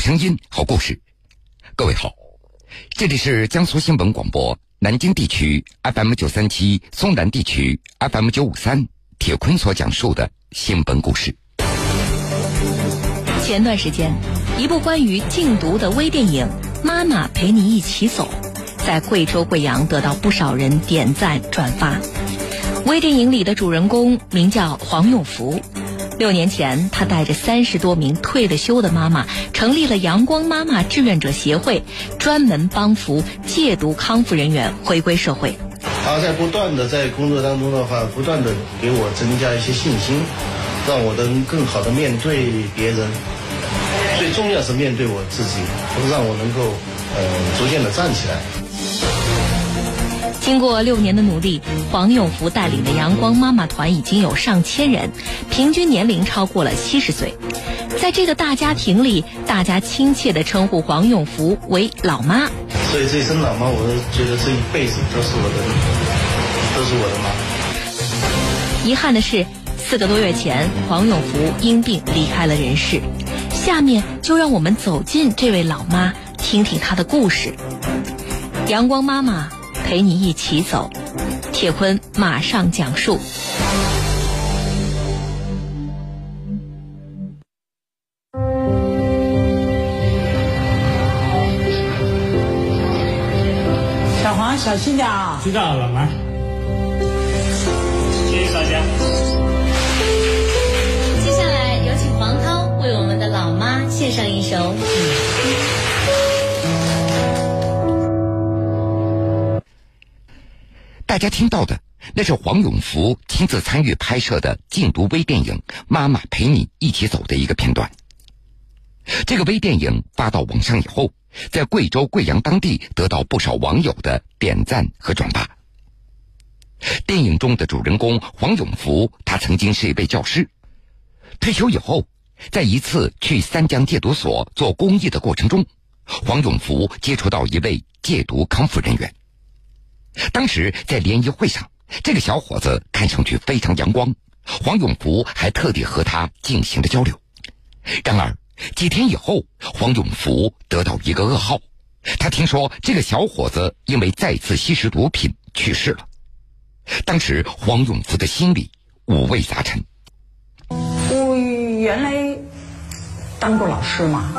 声音，好故事。各位好，这里是江苏新闻广播南京地区 FM 九三七、松南地区 FM 九五三。铁坤所讲述的新闻故事。前段时间，一部关于禁毒的微电影《妈妈陪你一起走》，在贵州贵阳得到不少人点赞转发。微电影里的主人公名叫黄永福。六年前，他带着三十多名退了休的妈妈，成立了阳光妈妈志愿者协会，专门帮扶戒毒康复人员回归社会。他在不断的在工作当中的话，不断的给我增加一些信心，让我能更好的面对别人。最重要是面对我自己，让我能够呃逐渐的站起来。经过六年的努力，黄永福带领的阳光妈妈团已经有上千人，平均年龄超过了七十岁。在这个大家庭里，大家亲切地称呼黄永福为“老妈”。所以这一声“老妈”，我都觉得这一辈子都是我的，都是我的妈。遗憾的是，四个多月前，黄永福因病离开了人世。下面就让我们走进这位老妈，听听她的故事。阳光妈妈。陪你一起走，铁坤马上讲述。小黄，小心点啊！知道了，妈。谢谢大家。接下来有请黄涛为我们的老妈献上一首。大家听到的，那是黄永福亲自参与拍摄的禁毒微电影《妈妈陪你一起走》的一个片段。这个微电影发到网上以后，在贵州贵阳当地得到不少网友的点赞和转发。电影中的主人公黄永福，他曾经是一位教师，退休以后，在一次去三江戒毒所做公益的过程中，黄永福接触到一位戒毒康复人员。当时在联谊会上，这个小伙子看上去非常阳光，黄永福还特地和他进行了交流。然而几天以后，黄永福得到一个噩耗，他听说这个小伙子因为再次吸食毒品去世了。当时黄永福的心里五味杂陈。我原来当过老师嘛，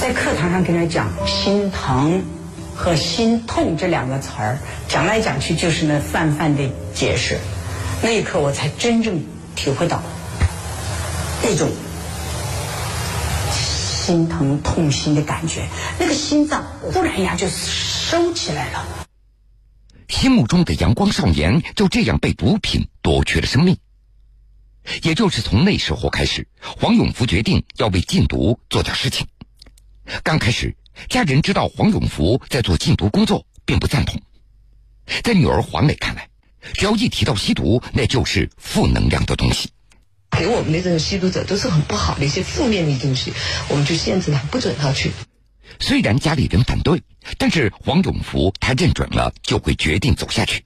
在课堂上跟他讲心疼。和心痛这两个词儿讲来讲去就是那泛泛的解释，那一刻我才真正体会到那种心疼痛心的感觉，那个心脏忽然呀就收起来了。心目中的阳光少年就这样被毒品夺去了生命。也就是从那时候开始，黄永福决定要为禁毒做点事情。刚开始。家人知道黄永福在做禁毒工作，并不赞同。在女儿黄磊看来，只要一提到吸毒，那就是负能量的东西。给我们的这种吸毒者都是很不好的一些负面的东西，我们就限制他，不准他去。虽然家里人反对，但是黄永福他认准了，就会决定走下去。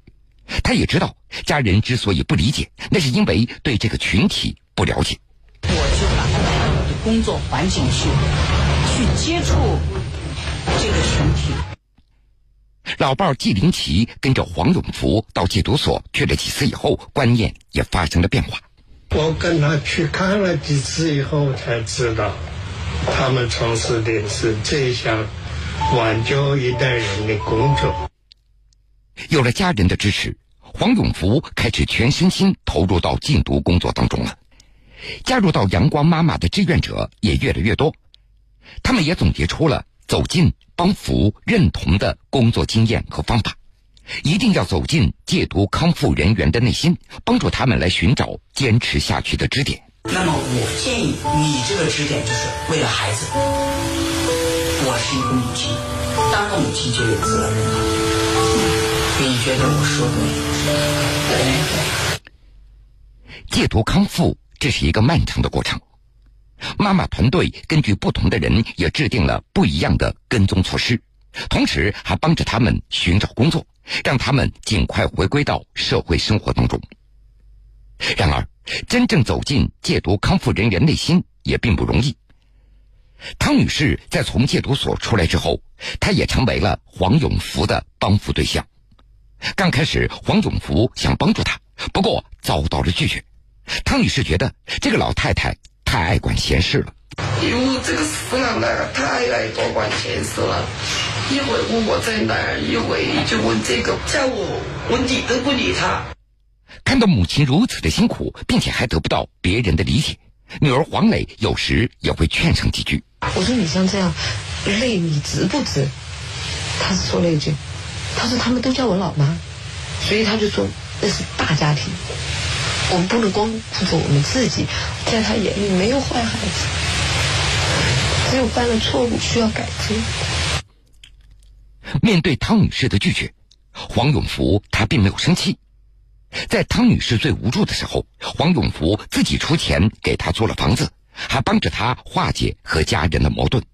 他也知道家人之所以不理解，那是因为对这个群体不了解。我就把他带到我的工作环境去，去接触。这个群体，老伴儿季林奇跟着黄永福到戒毒所去了几次以后，观念也发生了变化。我跟他去看了几次以后，才知道他们从事的是这项挽救一代人的工作。有了家人的支持，黄永福开始全身心投入到禁毒工作当中了。加入到阳光妈妈的志愿者也越来越多，他们也总结出了。走进帮扶认同的工作经验和方法，一定要走进戒毒康复人员的内心，帮助他们来寻找坚持下去的支点。那么，我建议你这个支点就是为了孩子。我是一个母亲，当了母亲就有责任了。你觉得我说对？戒毒康复这是一个漫长的过程。妈妈团队根据不同的人也制定了不一样的跟踪措施，同时还帮着他们寻找工作，让他们尽快回归到社会生活当中。然而，真正走进戒毒康复人员内心也并不容易。汤女士在从戒毒所出来之后，她也成为了黄永福的帮扶对象。刚开始，黄永福想帮助她，不过遭到了拒绝。汤女士觉得这个老太太太爱管闲事了。哟，这个死老太太太爱多管闲事了，一会问我在哪儿，一会就问这个，叫我我理都不理他。看到母亲如此的辛苦，并且还得不到别人的理解，女儿黄磊有时也会劝上几句。我说你像这样累，你值不值？他是说了一句，他说他们都叫我老妈，所以他就说那是大家庭，我们不能光顾着我们自己，在他眼里没有坏孩子，只有犯了错误需要改正。面对汤女士的拒绝，黄永福他并没有生气。在汤女士最无助的时候，黄永福自己出钱给她租了房子，还帮着她化解和家人的矛盾。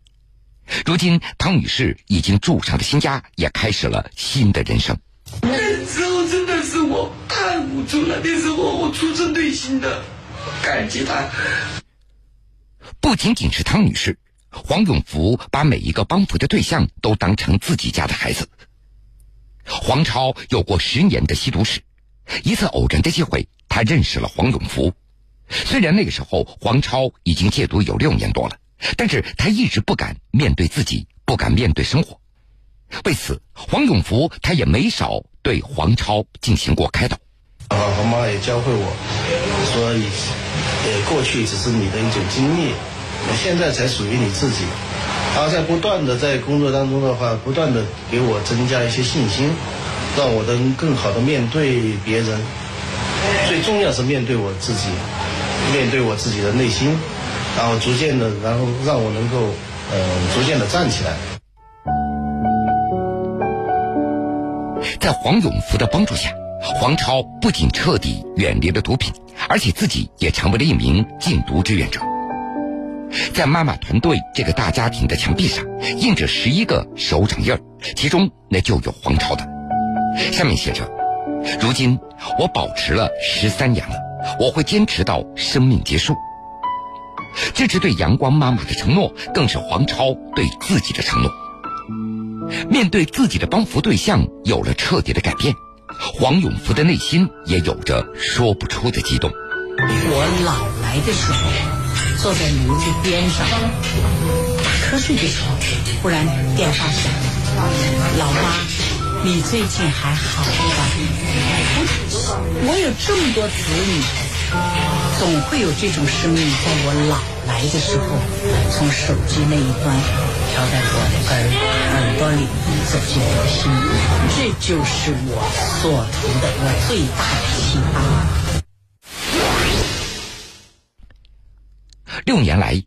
如今，汤女士已经住上了新家，也开始了新的人生。那时候真的，时候我出自内心的感激他。不仅仅是汤女士，黄永福把每一个帮扶的对象都当成自己家的孩子。黄超有过十年的吸毒史。一次偶然的机会，他认识了黄永福。虽然那个时候黄超已经戒毒有六年多了，但是他一直不敢面对自己，不敢面对生活。为此，黄永福他也没少对黄超进行过开导。啊，黄妈也教会我，说以，呃，过去只是你的一种经历，现在才属于你自己。然后在不断的在工作当中的话，不断的给我增加一些信心。让我能更好的面对别人，最重要是面对我自己，面对我自己的内心，然后逐渐的，然后让我能够，呃，逐渐的站起来。在黄永福的帮助下，黄超不仅彻底远离了毒品，而且自己也成为了一名禁毒志愿者。在妈妈团队这个大家庭的墙壁上，印着十一个手掌印儿，其中那就有黄超的。上面写着：“如今我保持了十三年了，我会坚持到生命结束。”这是对阳光妈妈的承诺，更是黄超对自己的承诺。面对自己的帮扶对象有了彻底的改变，黄永福的内心也有着说不出的激动。我老来的时候，坐在炉子边上打瞌睡的时候，忽然电话响，老妈。你最近还好吧？我有这么多子女，总会有这种生命在我老来的时候，从手机那一端飘在我耳耳朵里，走进我的心。这就是我所图的，我最大的希望。六年来，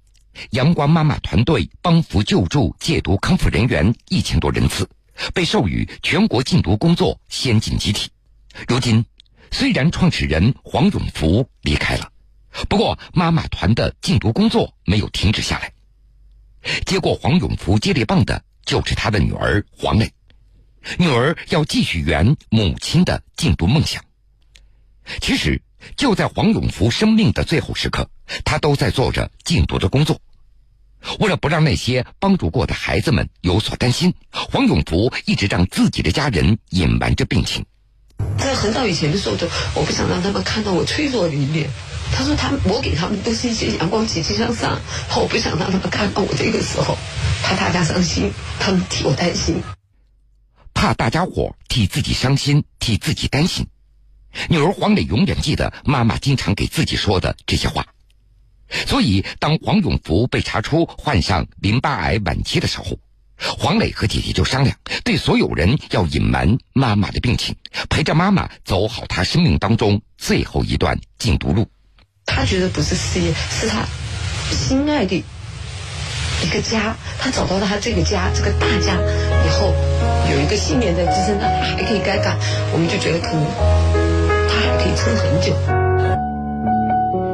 阳光妈妈团队帮扶救助戒毒康复人员一千多人次。被授予全国禁毒工作先进集体。如今，虽然创始人黄永福离开了，不过妈妈团的禁毒工作没有停止下来。接过黄永福接力棒的就是他的女儿黄磊，女儿要继续圆母亲的禁毒梦想。其实，就在黄永福生命的最后时刻，他都在做着禁毒的工作。为了不让那些帮助过的孩子们有所担心，黄永福一直让自己的家人隐瞒着病情。在很早以前的时候，就我不想让他们看到我脆弱的一面。他说他我给他们都是一些阳光、积极向上，我不想让他们看到我这个时候，怕大家伤心，他们替我担心，怕大家伙替自己伤心、替自己担心。女儿黄磊永远记得妈妈经常给自己说的这些话。所以，当黄永福被查出患上淋巴癌晚期的时候，黄磊和姐姐就商量，对所有人要隐瞒妈妈的病情，陪着妈妈走好她生命当中最后一段禁毒路。他觉得不是事业，是他心爱的一个家。他找到了他这个家，这个大家以后有一个信念在支撑他，他还可以该干。我们就觉得可能他还可以撑很久。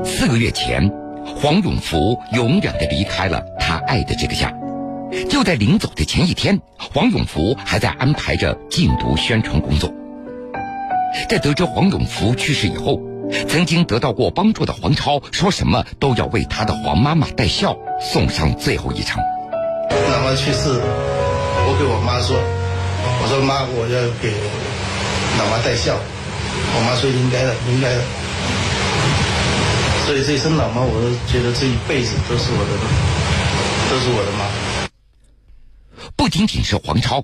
四个月前。黄永福永远的离开了他爱的这个家。就在临走的前一天，黄永福还在安排着禁毒宣传工作。在得知黄永福去世以后，曾经得到过帮助的黄超，说什么都要为他的黄妈妈带孝，送上最后一程。妈妈去世，我给我妈说：“我说妈，我要给老妈带孝。”我妈说：“应该的，应该的。”所以这一生老妈，我都觉得这一辈子都是我的，都是我的妈。不仅仅是黄超，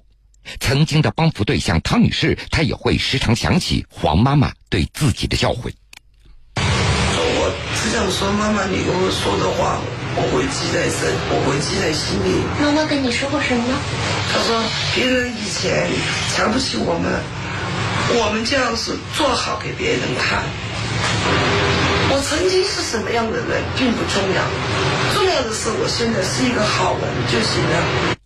曾经的帮扶对象汤女士，她也会时常想起黄妈妈对自己的教诲。我只想说，妈妈，你跟我说的话，我会记在身，我会记在心里。妈妈跟你说过什么？她说，别人以前瞧不起我们，我们这样是做好给别人看。我曾经是什么样的人并不重要，重要的是我现在是一个好人就行了。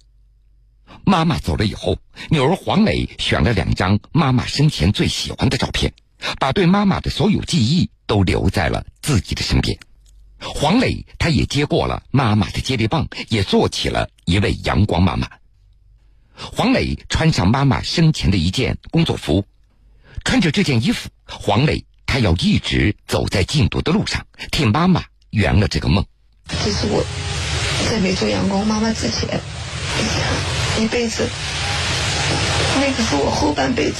妈妈走了以后，女儿黄磊选了两张妈妈生前最喜欢的照片，把对妈妈的所有记忆都留在了自己的身边。黄磊他也接过了妈妈的接力棒，也做起了一位阳光妈妈。黄磊穿上妈妈生前的一件工作服，穿着这件衣服，黄磊。他要一直走在禁毒的路上，替妈妈圆了这个梦。这是我在没做阳光妈妈之前一辈子，那个是我后半辈子，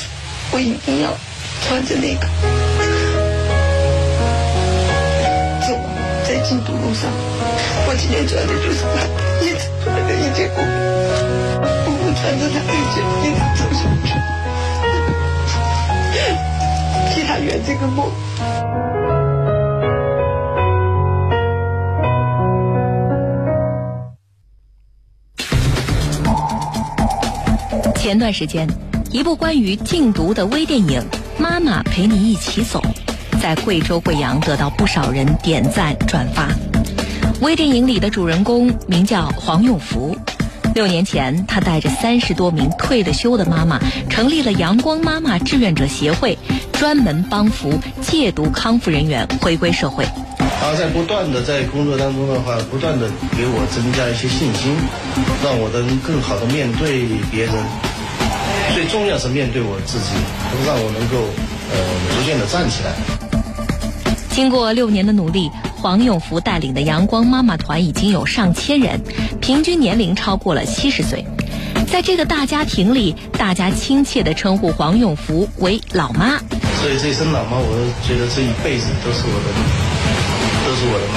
我一定要穿着那个走在禁毒路上。我今天穿的就是他一直穿的一件裤，我会穿着他一件一直走下去。替他圆这个梦。前段时间，一部关于禁毒的微电影《妈妈陪你一起走》在贵州贵阳得到不少人点赞转发。微电影里的主人公名叫黄永福。六年前，他带着三十多名退了休的妈妈，成立了阳光妈妈志愿者协会，专门帮扶戒毒康复人员回归社会。他在不断的在工作当中的话，不断的给我增加一些信心，让我能更好的面对别人。最重要是面对我自己，让我能够呃逐渐的站起来。经过六年的努力。黄永福带领的阳光妈妈团已经有上千人，平均年龄超过了七十岁。在这个大家庭里，大家亲切地称呼黄永福为“老妈”。所以这一声老妈，我都觉得这一辈子都是我的，都是我的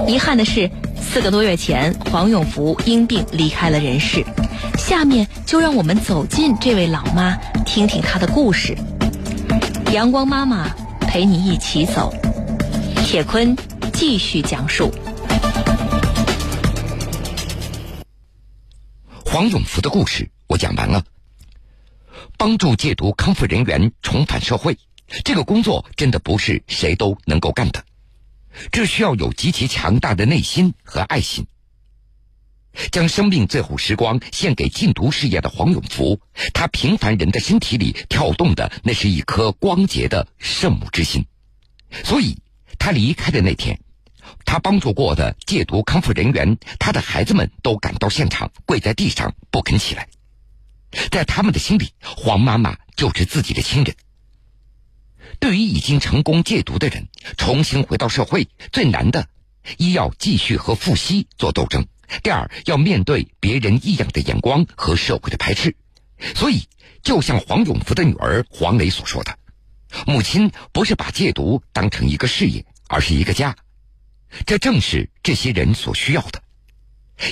妈。遗憾的是，四个多月前，黄永福因病离开了人世。下面就让我们走进这位老妈，听听她的故事。阳光妈妈陪你一起走。铁坤继续讲述黄永福的故事，我讲完了。帮助戒毒康复人员重返社会，这个工作真的不是谁都能够干的，这需要有极其强大的内心和爱心。将生命最后时光献给禁毒事业的黄永福，他平凡人的身体里跳动的，那是一颗光洁的圣母之心，所以。他离开的那天，他帮助过的戒毒康复人员，他的孩子们都赶到现场，跪在地上不肯起来。在他们的心里，黄妈妈就是自己的亲人。对于已经成功戒毒的人，重新回到社会最难的，一要继续和复吸做斗争；第二要面对别人异样的眼光和社会的排斥。所以，就像黄永福的女儿黄磊所说的，母亲不是把戒毒当成一个事业。而是一个家，这正是这些人所需要的。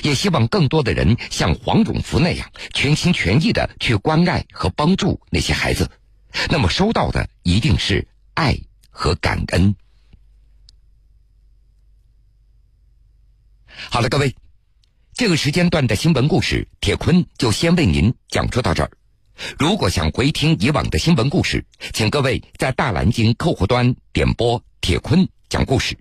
也希望更多的人像黄永福那样，全心全意的去关爱和帮助那些孩子，那么收到的一定是爱和感恩。好了，各位，这个时间段的新闻故事，铁坤就先为您讲述到这儿。如果想回听以往的新闻故事，请各位在大蓝鲸客户端点播铁坤。讲故事。